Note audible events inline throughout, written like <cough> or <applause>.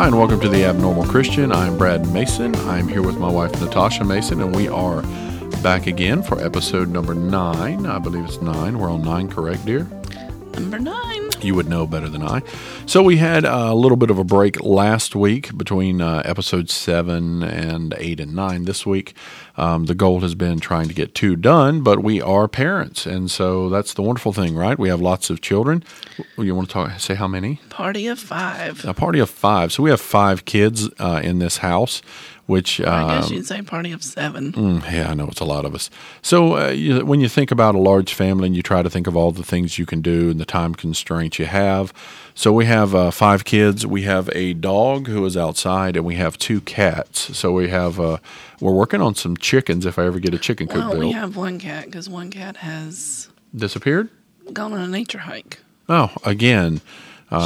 Hi, and welcome to the Abnormal Christian. I'm Brad Mason. I'm here with my wife, Natasha Mason, and we are back again for episode number nine. I believe it's nine. We're on nine, correct, dear? Number nine. You would know better than I. So, we had a little bit of a break last week between uh, episode seven and eight and nine this week. Um, the goal has been trying to get two done, but we are parents. And so that's the wonderful thing, right? We have lots of children. You want to talk, say how many? Party of five. A party of five. So, we have five kids uh, in this house which I guess um, you'd say party of seven. Mm, yeah, I know it's a lot of us. So uh, you, when you think about a large family and you try to think of all the things you can do and the time constraints you have, so we have uh, five kids. We have a dog who is outside, and we have two cats. So we have uh, we're working on some chickens. If I ever get a chicken coop Well, built, we have one cat because one cat has disappeared. gone on a nature hike. Oh, again.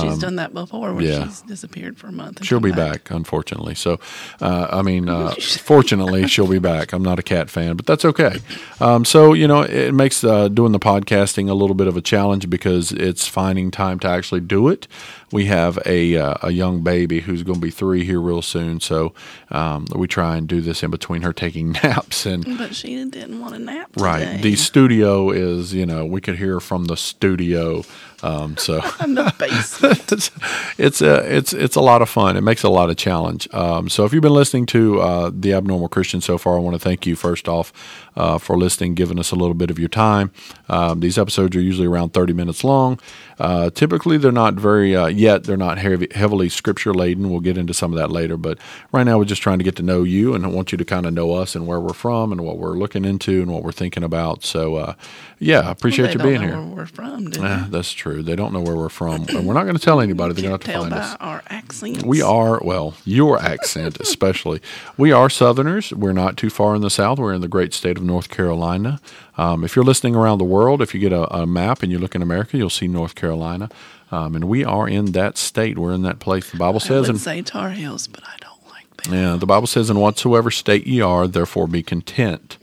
She's done that before when Um, yeah. she's disappeared for a month. She'll be back, unfortunately. So, uh, I mean, uh, <laughs> fortunately, she'll be back. I'm not a cat fan, but that's okay. Um, so, you know, it makes uh, doing the podcasting a little bit of a challenge because it's finding time to actually do it. We have a uh, a young baby who's going to be three here real soon, so um, we try and do this in between her taking <laughs> naps and. But she didn't want a nap. Right, the studio is you know we could hear from the studio, um, so <laughs> in the basement. <laughs> it's it's a it's it's a lot of fun. It makes a lot of challenge. Um, so if you've been listening to uh, the Abnormal Christian so far, I want to thank you first off uh, for listening, giving us a little bit of your time. Um, these episodes are usually around thirty minutes long. Uh, typically, they're not very uh, yet. They're not heavy, heavily scripture laden. We'll get into some of that later. But right now, we're just trying to get to know you, and I want you to kind of know us and where we're from and what we're looking into and what we're thinking about. So, uh, yeah, I appreciate they you don't being know here. Where we're from? Do Eh, that's true. They don't know where we're from, and we're not going to tell anybody. They're going to have tell to find us. our accents. We are well, your accent <laughs> especially. We are Southerners. We're not too far in the South. We're in the great state of North Carolina. Um, if you're listening around the world, if you get a, a map and you look in America, you'll see North Carolina, um, and we are in that state. We're in that place. The Bible I says, would and say Tar Heels, but I don't like them. yeah, the Bible says, "In whatsoever state ye are, therefore be content."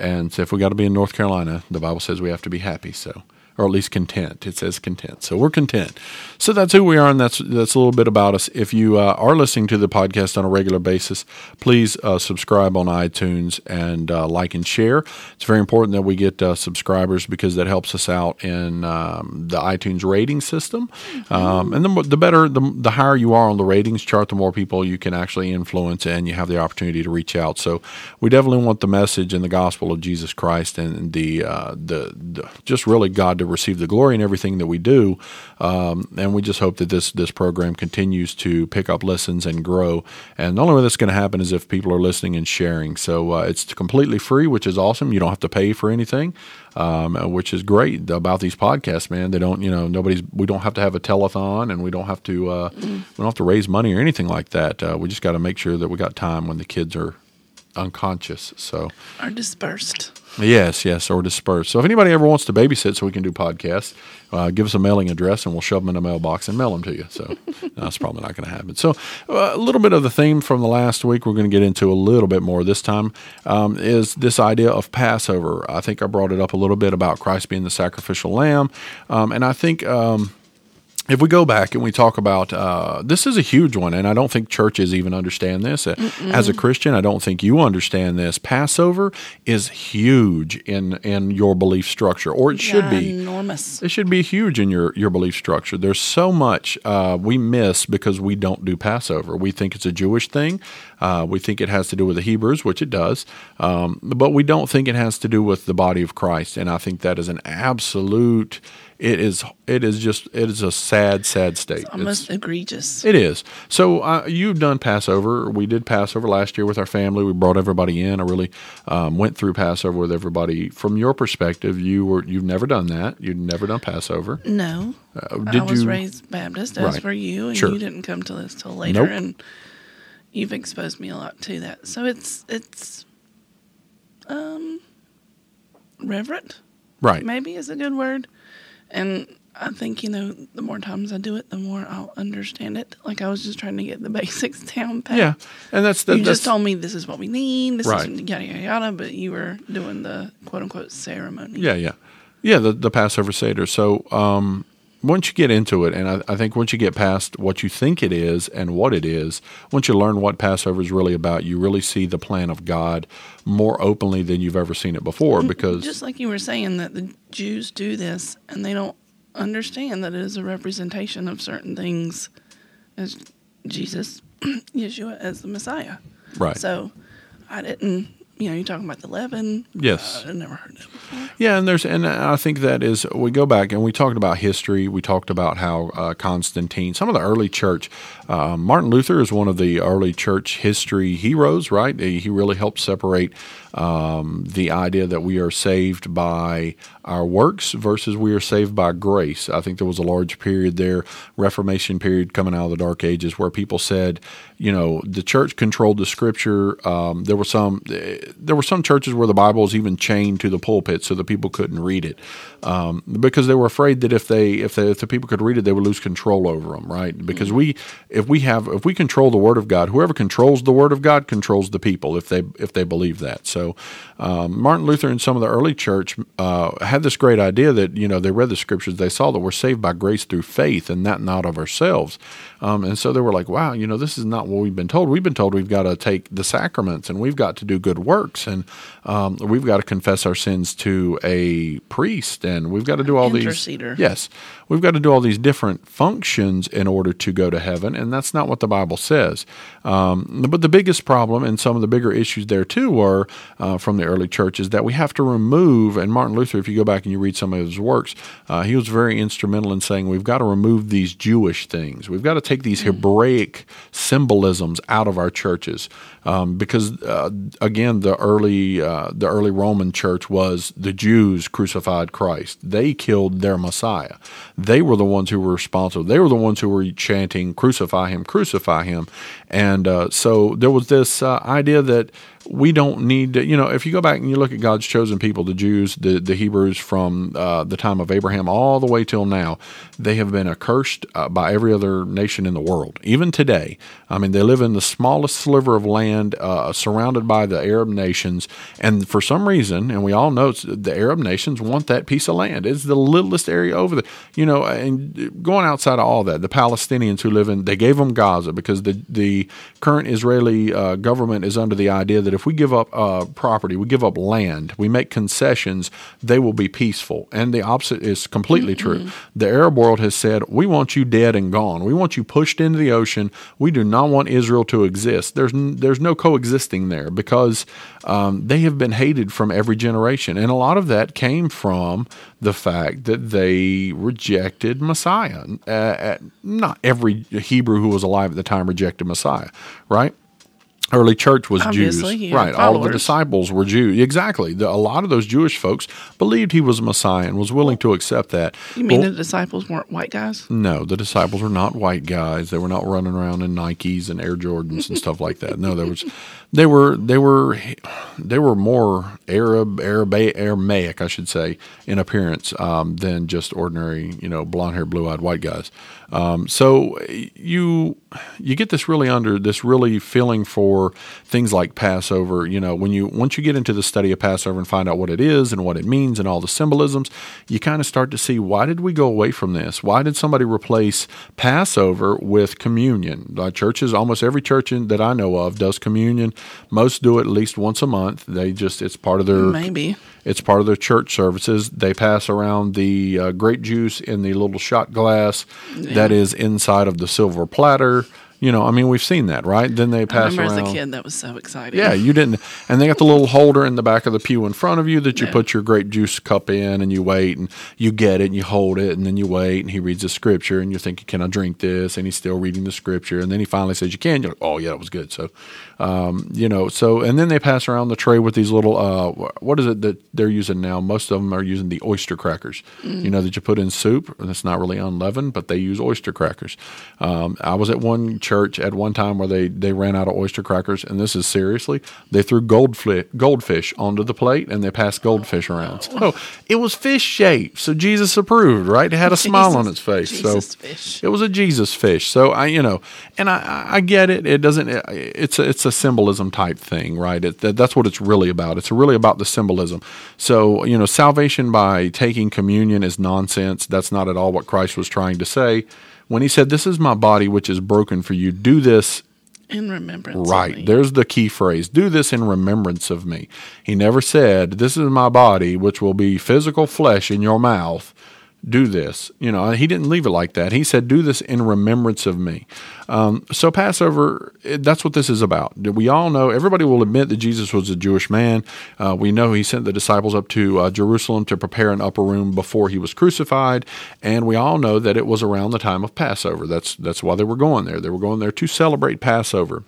And so if we got to be in North Carolina, the Bible says we have to be happy. So, or at least content. It says content. So we're content. So that's who we are, and that's that's a little bit about us. If you uh, are listening to the podcast on a regular basis, please uh, subscribe on iTunes and uh, like and share. It's very important that we get uh, subscribers because that helps us out in um, the iTunes rating system. Um, and the, the better, the, the higher you are on the ratings chart, the more people you can actually influence, and you have the opportunity to reach out. So we definitely want the message and the gospel of Jesus Christ and the uh, the, the just really God to receive the glory in everything that we do. Um, and we just hope that this this program continues to pick up lessons and grow. And the only way that's going to happen is if people are listening and sharing. So uh, it's completely free, which is awesome. You don't have to pay for anything, um, uh, which is great about these podcasts, man. They don't, you know, nobody's. We don't have to have a telethon, and we don't have to. Uh, We don't have to raise money or anything like that. Uh, we just got to make sure that we got time when the kids are unconscious. So. Are dispersed. Yes, yes, or dispersed. So if anybody ever wants to babysit so we can do podcasts, uh, give us a mailing address and we'll shove them in a mailbox and mail them to you. So <laughs> that's probably not going to happen. So uh, a little bit of the theme from the last week we're going to get into a little bit more this time um, is this idea of Passover. I think I brought it up a little bit about Christ being the sacrificial lamb, um, and I think. Um, if we go back and we talk about uh, this is a huge one, and I don't think churches even understand this. Uh, As a Christian, I don't think you understand this. Passover is huge in in your belief structure, or it should be. enormous. It should be huge in your, your belief structure. There's so much uh, we miss because we don't do Passover. We think it's a Jewish thing. Uh, we think it has to do with the Hebrews, which it does. Um, but we don't think it has to do with the body of Christ. And I think that is an absolute. It is. It is just. It is a sad, sad state. It's- Almost egregious. it is. So uh, you've done Passover. We did Passover last year with our family. We brought everybody in. I really um, went through Passover with everybody. From your perspective, you were you've never done that. You've never done Passover. No. Uh, I was you? raised Baptist, as Right. for you, and Sure. you didn't come to this till later, Nope. and you've exposed me a lot to that. So it's it's um reverent, right. maybe is a good word, and I think you know the more times I do it, the more I'll understand it. Like I was just trying to get the <laughs> basics down pat. Yeah, and that's that, you that's just told me this is what we need, this Right. is yada yada yada, but you were doing the quote unquote ceremony. yeah, yeah, yeah. The the Passover Seder. So um, once you get into it, and I, I, think once you get past what you think it is and what it is, once you learn what Passover is really about, you really see the plan of God more openly than you've ever seen it before. Because just like you were saying, that the Jews do this and they don't understand that it is a representation of certain things as Jesus, <clears throat> Yeshua, as the Messiah. Right. So I didn't you know, you're talking about the leaven. Yes, uh, I never heard that before. Yeah, and there's, and I think that is we go back and we talked about history. We talked about how uh, Constantine, some of the early church, uh, Martin Luther is one of the early church history heroes. Right, he really helped separate um, the idea that we are saved by our works versus we are saved by grace. I think there was a large period there, Reformation period coming out of the Dark Ages, where people said, you know, the church controlled the Scripture. Um, there were some there were some churches where the Bible was even chained to the pulpit so that people couldn't read it um, because they were afraid that if they if, they, if the people could read it, they would lose control over them. Right? Because mm-hmm. we if we have if we control the Word of God, whoever controls the Word of God controls the people if they if they believe that. So um, Martin Luther and some of the early church uh, had this great idea that you know they read the scriptures, they saw that we're saved by grace through faith and that not of ourselves, um, and so they were like, wow, you know, this is not what we've been told. We've been told we've got to take the sacraments and we've got to do good works and um, we've got to confess our sins to a priest and we've got to do all these. Yes, we've got to do all these different functions in order to go to heaven, and that's not what the Bible says. Um, but the biggest problem and some of the bigger issues there too were uh, from the early church is that we have to remove. And Martin Luther, if you go back and you read some of his works, uh, he was very instrumental in saying we've got to remove these Jewish things. We've got to take these Hebraic symbolisms out of our churches um, because uh, again, the early uh, the early Roman church was the Jews crucified Christ. They killed their Messiah. They were the ones who were responsible. They were the ones who were chanting, "Crucify him, crucify him," and uh, so there was this uh, idea that we don't need to, you know, if you go back and you look at God's chosen people, the Jews, the, the Hebrews from uh, the time of Abraham all the way till now, they have been accursed uh, by every other nation in the world. Even today, I mean, they live in the smallest sliver of land uh, surrounded by the Arab nations. And for some reason, and we all know the Arab nations want that piece of land. It's the littlest area over there. You know, and going outside of all that, the Palestinians who live in, they gave them Gaza because the, the current Israeli uh, government is under the idea that that if we give up uh, property, we give up land, we make concessions, they will be peaceful. And the opposite is completely mm-hmm. true. The Arab world has said, we want you dead and gone. We want you pushed into the ocean. We do not want Israel to exist. There's, n- there's no coexisting there because um, they have been hated from every generation. And a lot of that came from the fact that they rejected Messiah. Uh, uh not every Hebrew who was alive at the time rejected Messiah, right? Early church was Obviously, Jews, right? Followers. All of the disciples were Jews. Exactly. The, a lot of those Jewish folks believed he was a Messiah and was willing to accept that. You mean well, the disciples weren't white guys? No, the disciples were not white guys. They were not running around in Nikes and Air Jordans and stuff like that. No, there was, they were, they were, they were more Arab, Arab, Aramaic, I should say, in appearance um, than just ordinary, you know, blonde hair, blue eyed white guys. Um, so you you get this really under this really feeling for things like Passover. You know, when you once you get into the study of Passover and find out what it is and what it means and all the symbolisms, you kind of start to see why did we go away from this? Why did somebody replace Passover with communion? Like churches, almost every church in, that I know of does communion. Most do it at least once a month. They just it's part of their maybe it's part of their church services. They pass around the uh, grape juice in the little shot glass yeah. that is inside of the silver platter. You know, I mean, we've seen that, right? Then they pass I remember around. as a kid, that was so exciting. Yeah, you didn't, and they got the little holder in the back of the pew in front of you that you put your grape juice cup in, and you wait, and you get it, and you hold it, and then you wait, and he reads the scripture, and you're thinking, "Can I drink this?" And he's still reading the scripture, and then he finally says, "You can." You're like, "Oh yeah, that was good." So, um, you know, so and then they pass around the tray with these little, uh, what is it that they're using now? Most of them are using the oyster crackers. Mm. You know that you put in soup. That's not really unleavened, but they use oyster crackers. Um, I was at one church at one time where they, they ran out of oyster crackers, and this is seriously, they threw goldfish, goldfish onto the plate and they passed goldfish around. So it was fish shaped. So Jesus approved, right? It had a <laughs> smile on its face. Jesus so fish. it was a Jesus fish. So I, you know, and I, I- I get it. It doesn't. It's a, it's a symbolism type thing, right? It, that, that's what it's really about. It's really about the symbolism. So you know, salvation by taking communion is nonsense. That's not at all what Christ was trying to say when he said, "This is my body, which is broken for you. Do this In remembrance. Right. There's the key phrase. Do this in remembrance of me. He never said, This is my body, which will be physical flesh in your mouth. Do this. You know, he didn't leave it like that. He said, Do this in remembrance of me. Um, so, Passover, that's what this is about. We all know, everybody will admit that Jesus was a Jewish man. Uh, we know he sent the disciples up to uh, Jerusalem to prepare an upper room before he was crucified. And we all know that it was around the time of Passover. That's, that's why they were going there. They were going there to celebrate Passover.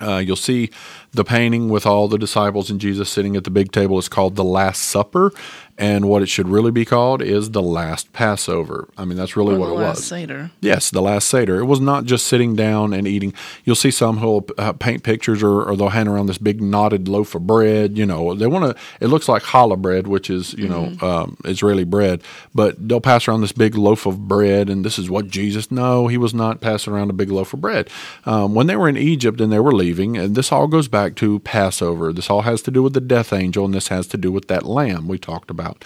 Uh, you'll see the painting with all the disciples and Jesus sitting at the big table is called the Last Supper, and what it should really be called is the Last Passover. I mean, that's really Or what the it last was. Seder. Yes, the Last Seder. It was not just sitting down and eating. You'll see some who'll uh, paint pictures or, or they'll hand around this big knotted loaf of bread. You know, they want to. It looks like challah bread, which is you know um, Israeli bread, but they'll pass around this big loaf of bread, and this is what Jesus. No, he was not passing around a big loaf of bread. Um, when they were in Egypt and they were leaving, and this all goes back to Passover. This all has to do with the death angel, and this has to do with that lamb we talked about.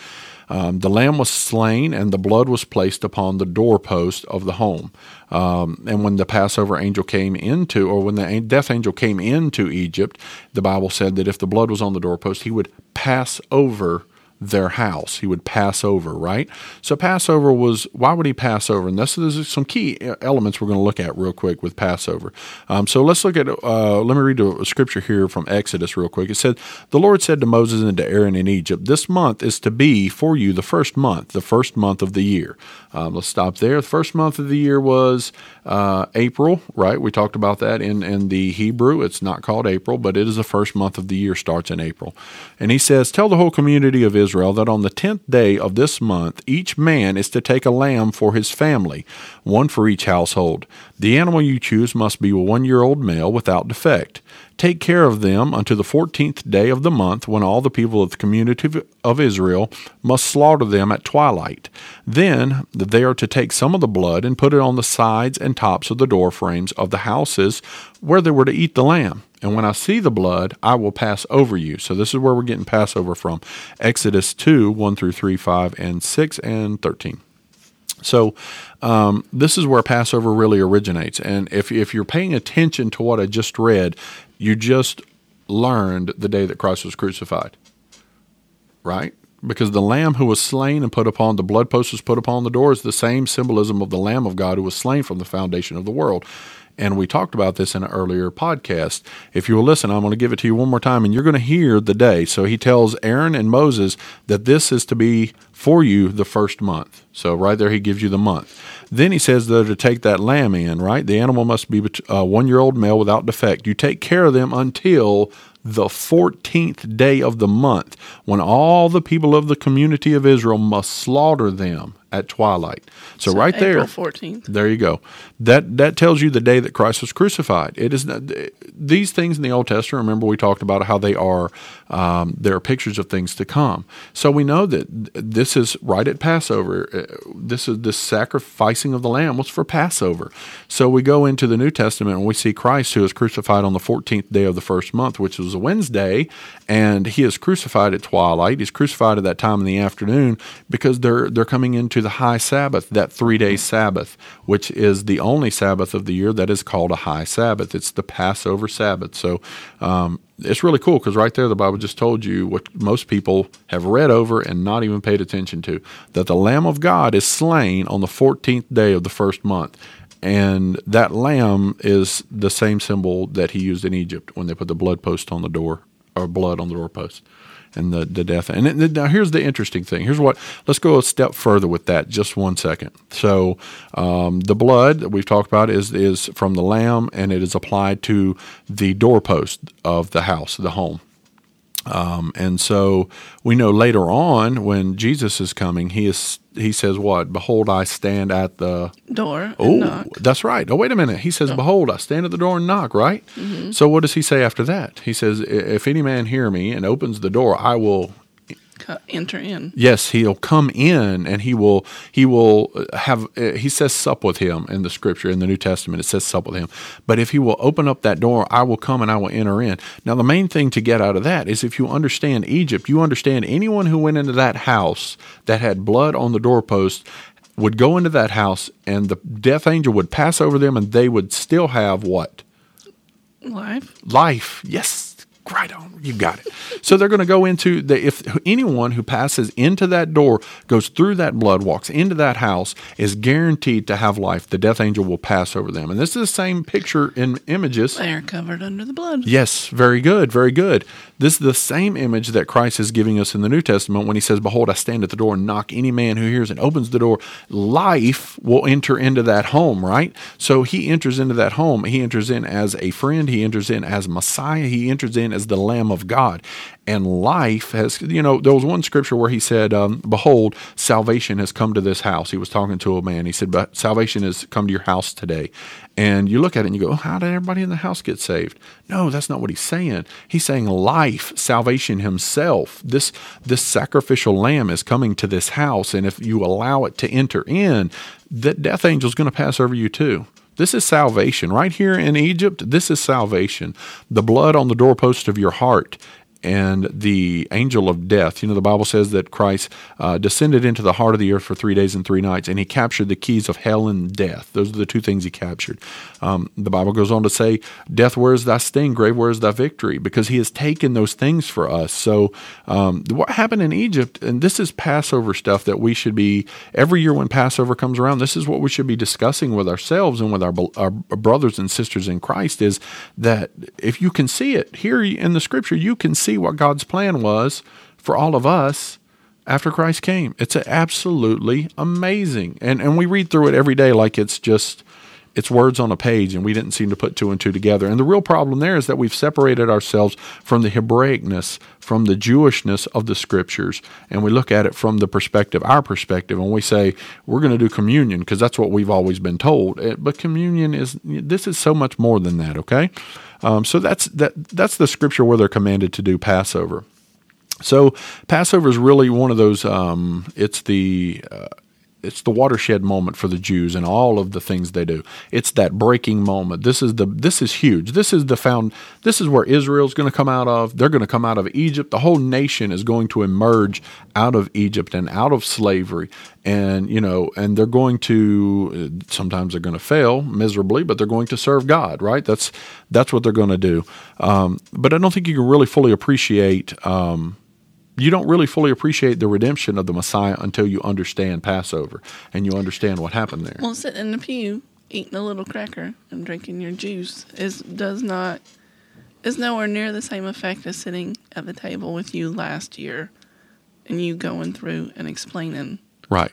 Um, the lamb was slain, and the blood was placed upon the doorpost of the home. Um, and when the Passover angel came into, or when the death angel came into Egypt, the Bible said that if the blood was on the doorpost, he would pass over their house. He would pass over, right? So Passover was why would he pass over? And this is some key elements we're going to look at real quick with Passover. Um, so let's look at. Uh, let me read a scripture here from Exodus real quick. It said, "The Lord said to Moses and to Aaron in Egypt, This month is to be for you the first month, the first month of the year." Um, let's stop there. The first month of the year was uh, April, right? We talked about that in in the Hebrew. It's not called April, but it is the first month of the year starts in April. And he says, "Tell the whole community of Israel that on the tenth day of this month, each man is to take a lamb for his family, one for each household. The animal you choose must be a one-year-old male without defect." Take care of them unto the fourteenth day of the month, when all the people of the community of- Israel must slaughter them at twilight. Then they are to take some of the blood and put it on the sides and tops of the door frames of the houses where they were to eat the lamb. And when I see the blood, I will pass over you. So this is where we're getting Passover from. Exodus 2, 1 through 3, 5, and 6, and 13. So um, this is where Passover really originates. And if if you're paying attention to what I just read, you just learned the day that Christ was crucified, right? Because the Lamb who was slain and put upon the blood post was put upon the door is the same symbolism of the Lamb of God who was slain from the foundation of the world. And we talked about this in an earlier podcast. If you will listen, I'm going to give it to you one more time and you're going to hear the day. So he tells Aaron and Moses that this is to be for you the first month. So right there, he gives you the month. Then he says they're to take that lamb in, right? The animal must be a uh, one year old male without defect. You take care of them until the 14th day of the month, when all the people of the community of Israel must slaughter them at twilight. So, right there, 14th. there you go. That that tells you the day that Christ was crucified. It is not, these things in the Old Testament. Remember, we talked about how they are. Um, they are pictures of things to come. So we know that this is right at Passover. Uh, This is this sacrificing of the lamb was for Passover. So we go into the New Testament and we see Christ who was crucified on the 14th day of the first month, which was a Wednesday, and he is crucified at twilight. He's crucified at that time in the afternoon because they're they're coming into the high Sabbath, that three day Sabbath, which is the only Sabbath of the year that is called a high Sabbath. It's the Passover Sabbath. So um, it's really cool because right there the Bible just told you what most people have read over and not even paid attention to that the Lamb of God is slain on the 14th day of the first month. And that lamb is the same symbol that he used in Egypt when they put the blood post on the door or blood on the doorpost and the, the death. And it, now here's the interesting thing. Here's what, let's go a step further with that just one second. So um, the blood that we've talked about is, is from the lamb and it is applied to the doorpost of the house, the home. Um, and so we know later on when Jesus is coming, he is he says what? Behold, I stand at the Door. and Oh, that's right. Oh, wait a minute. He says, Behold, I stand at the door and knock, right? Mm-hmm. So what does he say after that? He says, If any man hear me and opens the door, I will enter in. Yes, he'll come in and he will he will have uh, he says sup with him in the scripture in the New Testament it says sup with him. But if he will open up that door, I will come and I will enter in. Now the main thing to get out of that is if you understand Egypt, you understand anyone who went into that house that had blood on the doorpost would go into that house and the death angel would pass over them and they would still have what? Life. life. Yes, right on. You got it. So they're going to go into the if anyone who passes into that door, goes through that blood, walks into that house, is guaranteed to have life. The death angel will pass over them. And this is the same picture in images. They are covered under the blood. Yes, very good, very good. This is the same image that Christ is giving us in the New Testament when he says, Behold, I stand at the door and knock. Any man who hears and opens the door, life will enter into that home, right? So he enters into that home. He enters in as a friend, he enters in as Messiah, he enters in as the Lamb of God. And life has, you know, there was one scripture where he said, um, Behold, salvation has come to this house. He was talking to a man. He said, But salvation has come to your house today. And you look at it and you go, oh, How did everybody in the house get saved? No, that's not what he's saying. He's saying life, salvation himself. This this sacrificial lamb is coming to this house, and if you allow it to enter in, that death angel is going to pass over you too. This is salvation. Right here in Egypt, this is salvation. The blood on the doorpost of your heart and the angel of death. You know, the Bible says that Christ uh, descended into the heart of the earth for three days and three nights, and he captured the keys of hell and death. Those are the two things he captured. Um, the Bible goes on to say, Death, where is thy sting? Grave, where is thy victory? Because he has taken those things for us. So, um, what happened in Egypt, and this is Passover stuff that we should be, every year when Passover comes around, this is what we should be discussing with ourselves and with our, our brothers and sisters in Christ is that if you can see it here in the scripture, you can see what God's plan was for all of us after Christ came. It's absolutely amazing. And and we read through it every day like it's just it's words on a page and we didn't seem to put two and two together. And the real problem there is that we've separated ourselves from the Hebraicness, from the Jewishness of the scriptures, and we look at it from the perspective, our perspective, and we say we're going to do communion because that's what we've always been told. Eh, But communion is this is so much more than that, okay? Um, so that's that that's the scripture where they're commanded to do Passover. So Passover is really one of those. Um, it's the uh, it's the watershed moment for the Jews and all of the things they do. It's that breaking moment. This is the this is huge. This is the found. This is where Israel's going to come out of. They're going to come out of Egypt. The whole nation is going to emerge out of Egypt and out of slavery. And you know, and they're going to. Sometimes they're going to fail miserably, but they're going to serve God. Right? That's that's what they're going to do. Um, but I don't think you can really fully appreciate. Um, you don't really fully appreciate the redemption of the Messiah until you understand Passover and you understand what happened there. Well, sitting in the pew, eating a little cracker and drinking your juice is does not is nowhere near the same effect as sitting at the table with you last year, and you going through and explaining. Right.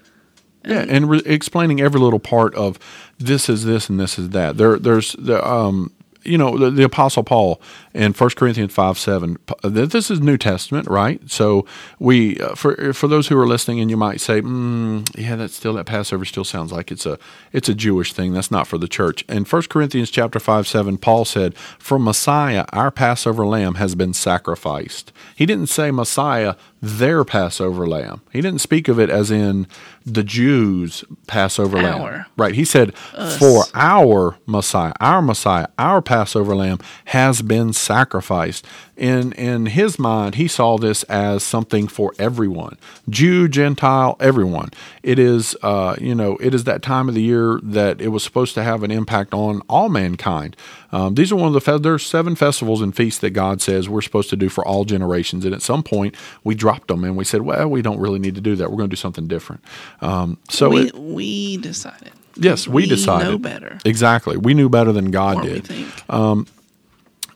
Yeah, and re- explaining every little part of this is this and this is that. There, there's the um, you know, the, the Apostle Paul in 1 Corinthians 5 7, this is New Testament, right? So we, uh, for for those who are listening, and you might say, mm, yeah, that's still, that Passover still sounds like it's a, it's a Jewish thing. That's not for the church. In 1 Corinthians chapter 5 7, Paul said, For Messiah, our Passover lamb has been sacrificed. He didn't say Messiah, their Passover lamb. He didn't speak of it as in the Jews' Passover lamb. Right. He said, For our Messiah, our Messiah, our Passover lamb has been sacrificed. In in his mind, he saw this as something for everyone. Jew, Gentile, everyone. It is uh, you know, it is that time of the year that it was supposed to have an impact on all mankind. Um, these are one of the fe- there's seven festivals and feasts that God says we're supposed to do for all generations. And at some point we dropped them and we said, Well, we don't really need to do that. We're going to do something different. Um, so we it, we decided. Yes, we, decided. know better. Exactly. We knew better than God Or we did. think.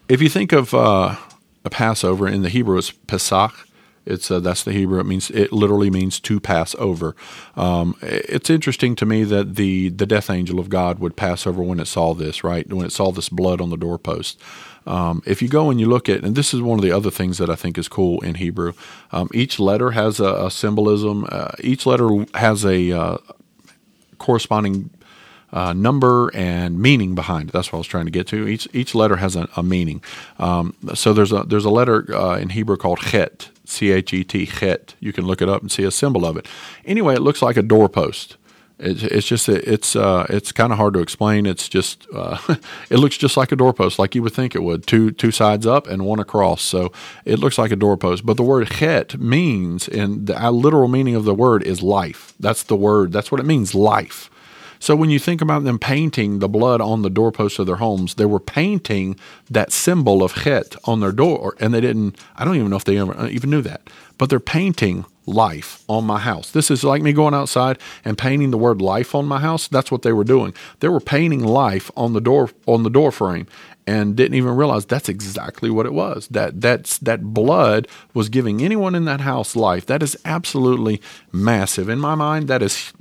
If you think of uh, a Passover in the Hebrew, it's Pesach, It's uh, that's the Hebrew. It means it literally means to pass over. Um, it's interesting to me that the the death angel of God would pass over when it saw this, right? When it saw this blood on the doorpost. Um, if you go and you look at, and this is one of the other things that I think is cool in Hebrew, um, each letter has a, a symbolism. Uh, each letter has a uh, corresponding uh, number and meaning behind it. That's what I was trying to get to. Each each letter has a, a meaning. Um, so there's a there's a letter uh, in Hebrew called chet, c h e t, chet. You can look it up and see a symbol of it. Anyway, it looks like a doorpost. It's, it's just it's uh, it's kind of hard to explain. It's just uh, <laughs> it looks just like a doorpost, like you would think it would. Two two sides up and one across. So it looks like a doorpost. But the word chet means, and the literal meaning of the word is life. That's the word. That's what it means, life. So when you think about them painting the blood on the doorposts of their homes, they were painting that symbol of chet on their door, and they didn't. I don't even know if they ever uh, even knew that, but they're painting life on my house. This is like me going outside and painting the word life on my house. That's what they were doing. They were painting life on the door on the door frame and didn't even realize that's exactly what it was. That that's that blood was giving anyone in that house life. That is absolutely massive. In my mind, that is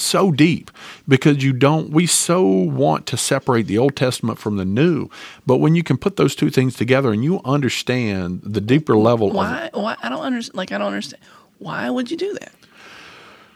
so deep because you don't we so want to separate the old testament from the new. But when you can put those two things together and you understand the deeper level why, why i don't understand like i don't understand. Why would you do that?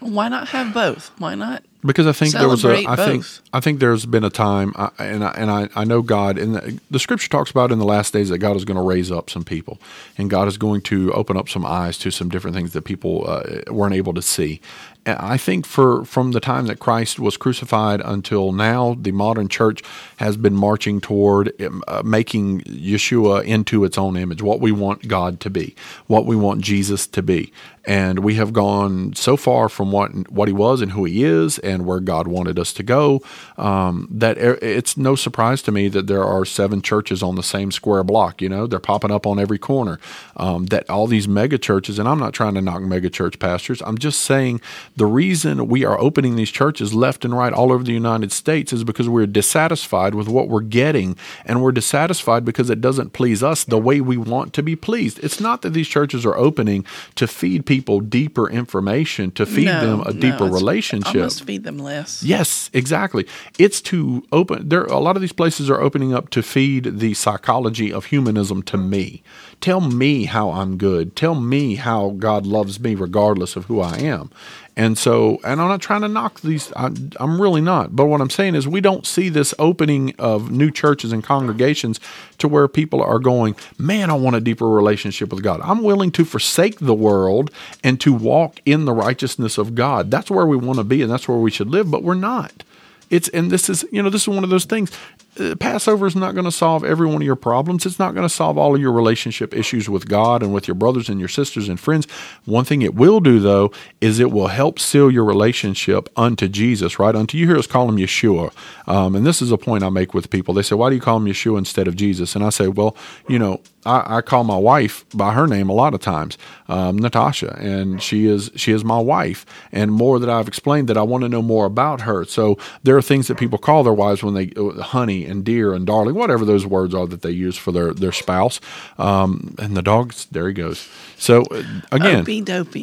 Why not have both? Why not because I think there was a I both. think I think there's been a time I, and I, and I, I know God and the, the, scripture talks about in the last days that God is going to raise up some people and God is going to open up some eyes to some different things that people uh, weren't able to see I think for from the time that Christ was crucified until now, the modern church has been marching toward uh, making Yeshua into its own image, what we want God to be, what we want Jesus to be, and we have gone so far from what what He was and who He is, and where God wanted us to go, um, that it's no surprise to me that there are seven churches on the same square block. You know, they're popping up on every corner. Um, that all these mega churches, and I'm not trying to knock mega church pastors. I'm just saying the reason we are opening these churches left and right all over the United States is because we're dissatisfied with what we're getting, and we're dissatisfied because it doesn't please us the way we want to be pleased. It's not that these churches are opening to feed people deeper information, to feed no, them a deeper no, relationship. Almost feed them less. Yes, exactly. It's to open. There, a lot of these places are opening up to feed the psychology of humanism to me. Tell me how I'm good. Tell me how God loves me regardless of who I am. And so, and I'm not trying to knock these, I, am really not. But what I'm saying is, we don't see this opening of new churches and congregations to where people are going, man, I want a deeper relationship with God. I'm willing to forsake the world and to walk in the righteousness of God. That's where we want to be and that's where we should live, but we're not. It's and this is you know this is one of those things. Uh, Passover is not going to solve every one of your problems. It's not going to solve all of your relationship issues with God and with your brothers and your sisters and friends. One thing it will do though is it will help seal your relationship unto Jesus. Right unto you hear us call him Yeshua, um, and this is a point I make with people. They say, "Why do you call him Yeshua instead of Jesus?" And I say, "Well, you know, I, I, call my wife by her name a lot of times, um, Natasha, and she is she is my wife. And more that I've explained that I want to know more about her. So there are things that people call their wives when they uh, honey and dear and darling, whatever those words are that they use for their their spouse. Um, and the dogs, there he goes. So uh, again,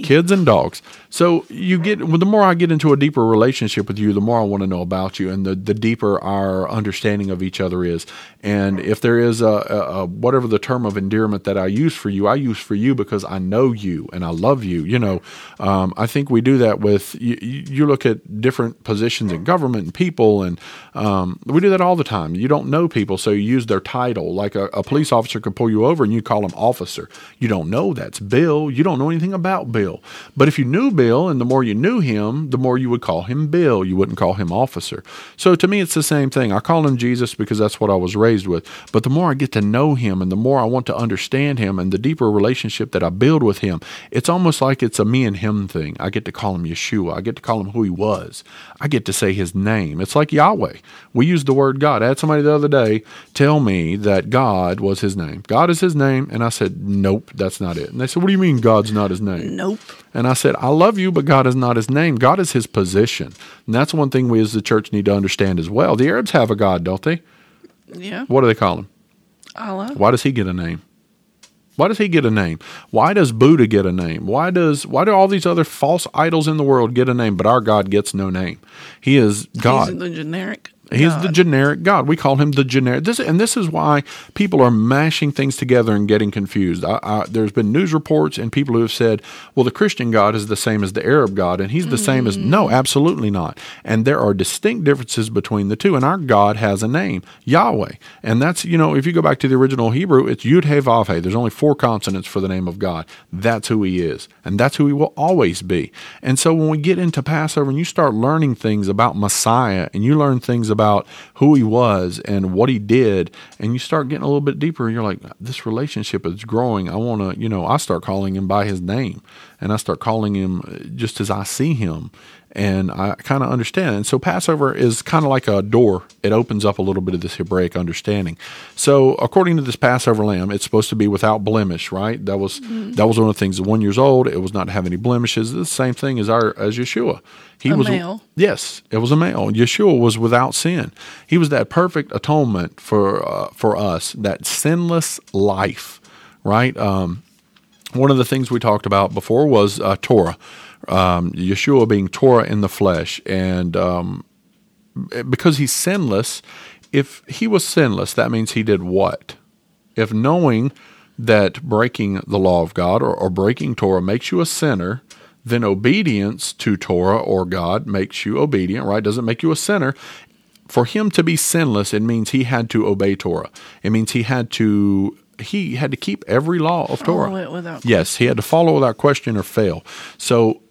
kids and dogs. So you get well, the more I get into a deeper relationship with you, the more I want to know about you, and the the deeper our understanding of each other is. And if there is a, a, a whatever the term of endearment that I use for you, I use for you because I know you and I love you. You know, um, I think we do that with you, you, look at different positions in government and people, and um, we do that all the time. You don't know people, so you use their title. Like a, a police officer could pull you over and you call him officer. You don't know that's Bill. You don't know anything about Bill. But if you knew Bill, and the more you knew him, the more you would call him Bill. You wouldn't call him officer. So to me, it's the same thing. I call him Jesus because that's what I was raised with. But the more I get to know him, and the more I want to understand him, and the deeper relationship that I build with him, it's almost like it's a me and him thing. I get to call him Yeshua. I get to call him who he was. I get to say his name. It's like Yahweh. We use the word God. I had somebody the other day tell me that God was his name. God is his name. And I said, nope, that's not it. And they said, what do you mean God's not his name? Nope. And I said, I love you, but God is not his name. God is his position. And that's one thing we as the church need to understand as well. The Arabs have a God, don't they? Yeah. What do they call him? Allah. Why does he get a name? Why does he get a name? Why does Buddha get a name? Why does why do all these other false idols in the world get a name, but our God gets no name? He is God. He's the generic. He's the generic God. We call him the generic. This and this is why people are mashing things together and getting confused. I, I, there's been news reports and people who have said, "Well, the Christian God is the same as the Arab God, and he's the same as." No, mm. absolutely not. And there are distinct differences between the two. And our God has a name, Yahweh, and that's you know if you go back to the original Hebrew, it's Yud He Vav He. There's only four consonants for the name of God. That's who He is, and that's who He will always be. And so when we get into Passover and you start learning things about Messiah and you learn things about who he was and what he did, and you start getting a little bit deeper, and you're like, this relationship is growing. I want to, you know, I start calling him by his name, and I start calling him uh, just as I see him, and I kind of understand. And so Passover is kind of like a door; it opens up a little bit of this Hebraic understanding. So according to this Passover lamb, it's supposed to be without blemish, right? That was that was one of the things. One years old, it was not to have any blemishes. The same thing as our as Yeshua. He A was male. Yes, it was a male. Yeshua was without sin. He was that perfect atonement for uh, for us, that sinless life, right? Um, one of the things we talked about before was uh, Torah, um, Yeshua being Torah in the flesh, and um, because he's sinless, if he was sinless, that means he did what? If knowing that breaking the law of God or, or breaking Torah makes you a sinner, then obedience to Torah or God makes you obedient, right? Doesn't make you a sinner. For him to be sinless, it means he had to obey Torah. It means he had to he had to keep every law of Torah. Follow it without Yes, he had to follow without question or fail. So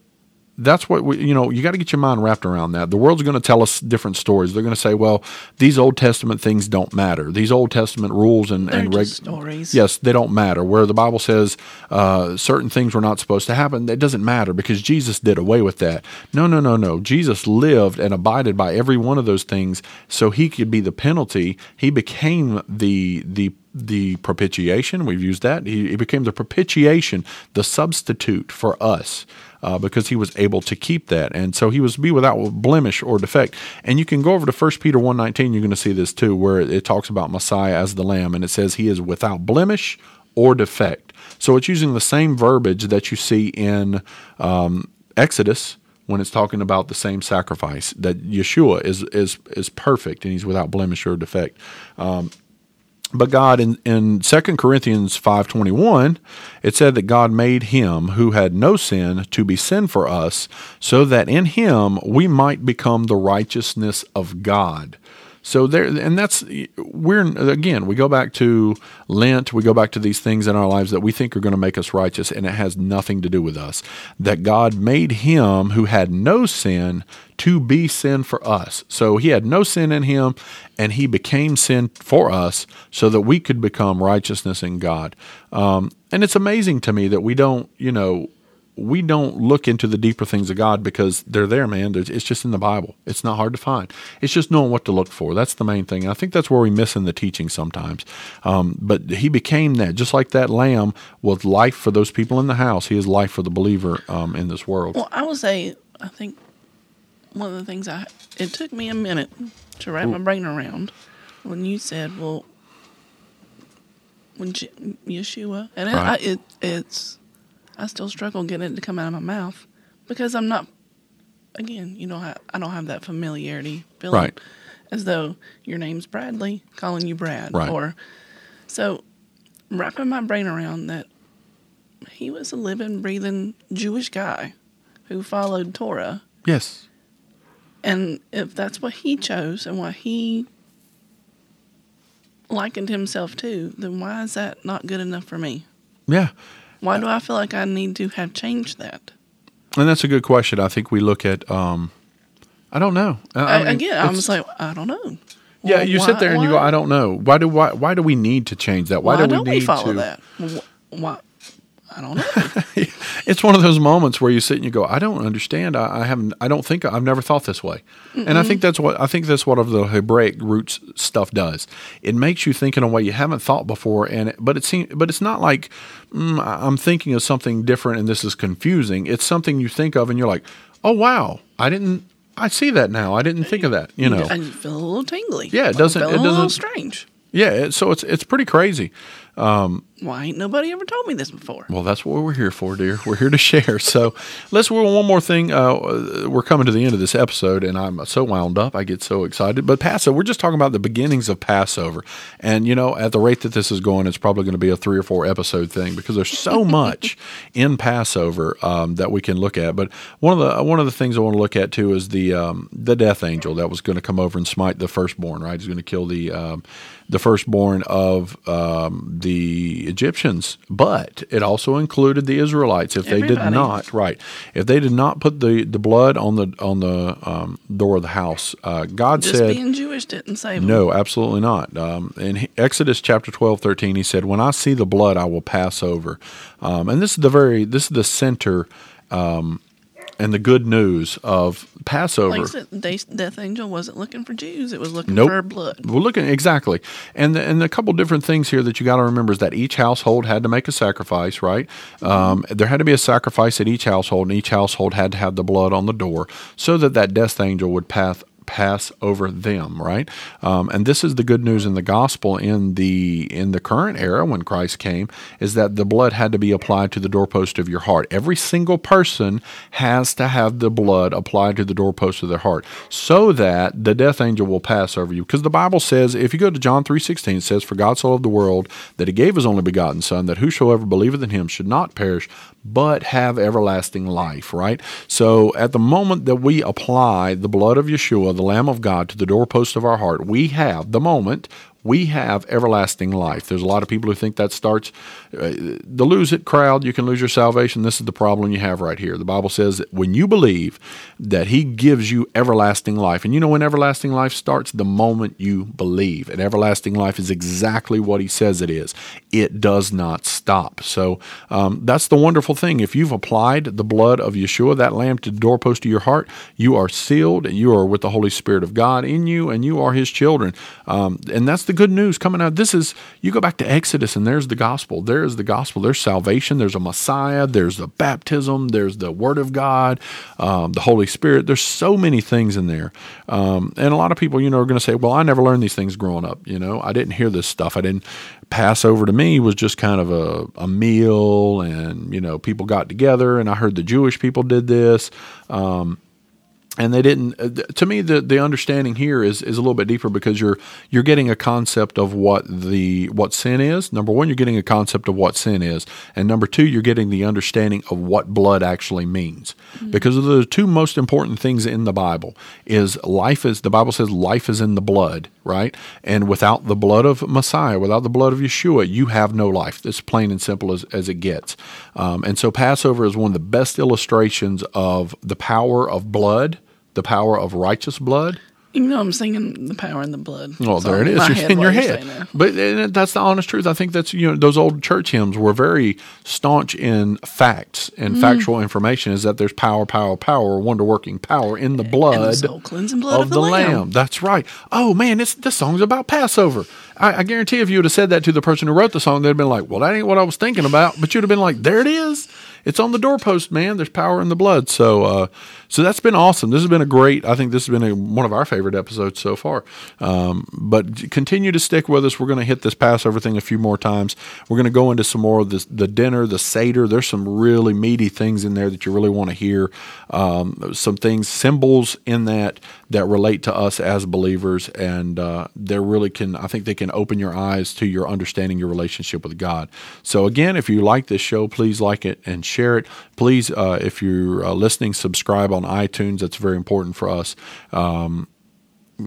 that's what we, you know. You got to get your mind wrapped around that. The world's going to tell us different stories. They're going to say, "Well, these Old Testament things don't matter. These Old Testament rules and They're and just stories. Yes, they don't matter. Where the Bible says uh, certain things were not supposed to happen, that doesn't matter because Jesus did away with that. No, no, no, no. Jesus lived and abided by every one of those things, so he could be the penalty. He became the the the propitiation. We've used that. He, he became the propitiation, the substitute for us. Uh, because he was able to keep that, and so he was be without blemish or defect. And you can go over to 1 Peter one nineteen. You're going to see this too, where it, talks about Messiah as the Lamb, and it says he is without blemish or defect. So it's using the same verbiage that you see in um, Exodus when it's talking about the same sacrifice. That Yeshua is is is perfect and he's without blemish or defect. Um, but God in, in 2 Corinthians 5:21 it said that God made him who had no sin to be sin for us so that in him we might become the righteousness of God. So there and that's we're again we go back to Lent, we go back to these things in our lives that we think are going to make us righteous and it has nothing to do with us. That God made him who had no sin to be sin for us. So he had no sin in him and he became sin for us so that we could become righteousness in God. Um, and it's amazing to me that we don't, you know, we don't look into the deeper things of God because they're there, man. There's, it's just in the Bible. It's not hard to find. It's just knowing what to look for. That's the main thing. And I think that's where we miss in the teaching sometimes. Um, but he became that, just like that lamb was life for those people in the house. He is life for the believer um, in this world. Well, I would say I think one of the things I it took me a minute to wrap my brain around when you said, "Well, when Je- Yeshua," and it, I, it it's I still struggle getting it to come out of my mouth because I'm not. Again, you know, I, I don't have that familiarity feeling Right. as though your name's Bradley, calling you Brad, Right. or so wrapping my brain around that he was a living, breathing Jewish guy who followed Torah. Yes. And if that's what he chose and what he likened himself to, then why is that not good enough for me? Yeah. Why do I feel like I need to have changed that? And that's a good question. I think we look at, um, I don't know. I- I I, mean, again, I'm just like, I don't know. yeah, Well, you why- sit there and you go, I don't know. Why do why, why do we need to change that? Why, Why, do we need we follow to? that? Why? I don't know. <laughs> it's one of those moments where you sit and you go, I don't understand. I, I haven't. I don't think I've never thought this way. And I think that's what I think that's what of the Hebraic roots stuff does. It makes you think in a way you haven't thought before. And but it seems, but it's not like mm, I'm thinking of something different and this is confusing. It's something you think of and you're like, oh wow, I didn't. I see that now. I didn't think of that. You know. and you feel a little tingly. Yeah, it doesn't- Feel it a little doesn't- strange. Yeah, so it's it's pretty crazy. Why ain't nobody ever told me this before? Well, that's what we're here for, dear. We're here to share. <laughs> So let's well, one more thing. Uh, we're coming to the end of this episode, and I'm so wound up. I get so excited. But Passover, we're just talking about the beginnings of Passover. And, you know, at the rate that this is going, it's probably going to be a three or four episode thing because there's so <laughs> much in Passover um, that we can look at. But one of the one of the things I want to look at too is the um, the death angel that was going to come over and smite the firstborn. Right, he's going to kill the um, the firstborn of um, the Egyptians, but it also included the Israelites if they did not right if they did not put the, the blood on the on the um, door of the house. Uh, God Just said being Jewish didn't save 'em. no, absolutely not. Um, in Exodus chapter 12, 13, he said, When I see the blood, I will pass over. Um, and this is the very, this is the center um, and the good news of Passover. Like said, they, Death Angel wasn't looking for Jews; it was looking Nope. for blood. We're looking exactly, and the, and a couple different things here that you got to remember is that each household had to make a sacrifice, right? Um, there had to be a sacrifice at each household, and each household had to have the blood on the door so that that death angel would pass pass over them, right? Um, and this is the good news in the gospel in the in the current era when Christ came is that the blood had to be applied to the doorpost of your heart. Every single person has to have the blood applied to the doorpost of their heart so that the death angel will pass over you. Because the Bible says, if you go to John 3:16, it says, For God so loved the world that he gave his only begotten Son, that whosoever believeth in him should not perish, but have everlasting life, right? So at the moment that we apply the blood of Yeshua, the Lamb of God, to the doorpost of our heart, we have the moment we have everlasting life. There's a lot of people who think that starts uh, the lose it crowd. You can lose your salvation. This is the problem you have right here. The Bible says that when you believe that He gives you everlasting life, and you know when everlasting life starts, the moment you believe, and everlasting life is exactly what He says it is. It does not stop. So um, that's the wonderful thing. If you've applied the blood of Yeshua, that Lamb, to the doorpost of your heart, you are sealed, and you are with the Holy Spirit of God in you, and you are His children. Um, and that's the good news coming out. This is you go back to Exodus, and there's the gospel. There is the gospel. There's salvation. There's a Messiah. There's the baptism. There's the Word of God, um, the Holy Spirit. There's so many things in there. Um, and a lot of people, you know, are going to say, "Well, I never learned these things growing up. You know, I didn't hear this stuff. I didn't." Passover to me was just kind of a, a meal, and you know, people got together, and I heard the Jewish people did this. Um, and they didn't uh, to me the the understanding here is is a little bit deeper because you're you're getting a concept of what the what sin is. Number one you're getting a concept of what sin is. And number two you're getting the understanding of what blood actually means. Because of the two most important things in the bible is life is the bible says life is in the blood right? And without the blood of messiah without the blood of yeshua you have no life. It's plain and simple as, as it gets. Um, and so passover is one of the best illustrations of the power of blood the power of righteous blood. You know, I'm singing the power in the blood. Well, It's there it is. You're in your head. But that's the honest truth. I think that's you know those old church hymns were very staunch in facts and Mm. factual information. Is that there's power, power, power, wonder working power in the blood the cleansing blood of, of the lamb. That's right. Oh man, it's this song's about Passover. I, I guarantee if you would have said that to the person who wrote the song, they'd have been like, "Well, that ain't what I was thinking about." But you'd have been like, "There it is. It's on the doorpost, man. There's power in the blood." So, uh, so that's been awesome. This has been a great. I think this has been a, one of our favorite episodes so far. Um, but continue to stick with us. We're going to hit this Passover thing a few more times. We're going to go into some more of this, the dinner, the seder. There's some really meaty things in there that you really want to hear. Um, some things, symbols in that that relate to us as believers, and uh, they really can. I think they can open your eyes to your understanding your relationship with God. So again, if you like this show, please like it and share it. Please, uh, if you're uh, listening, subscribe on iTunes. That's very important for us. Um,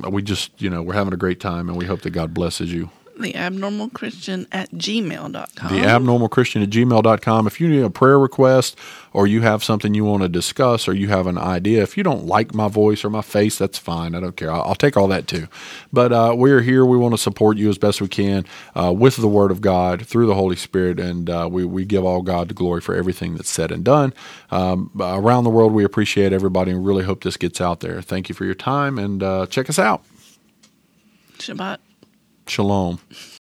we just, you know, we're having a great time, and we hope that God blesses you. The abnormal Christian at gmail.com. The abnormal Christian at gmail.com. If you need a prayer request or you have something you want to discuss or you have an idea, if you don't like my voice or my face, that's fine. I don't care. I'll, I'll take all that too. But uh, we're here. We want to support you as best we can uh, with the Word of God through the Holy Spirit. And uh, we, we give all God the glory for everything that's said and done. Um, around the world, we appreciate everybody and really hope this gets out there. Thank you for your time and uh, check us out. Shabbat. Shalom.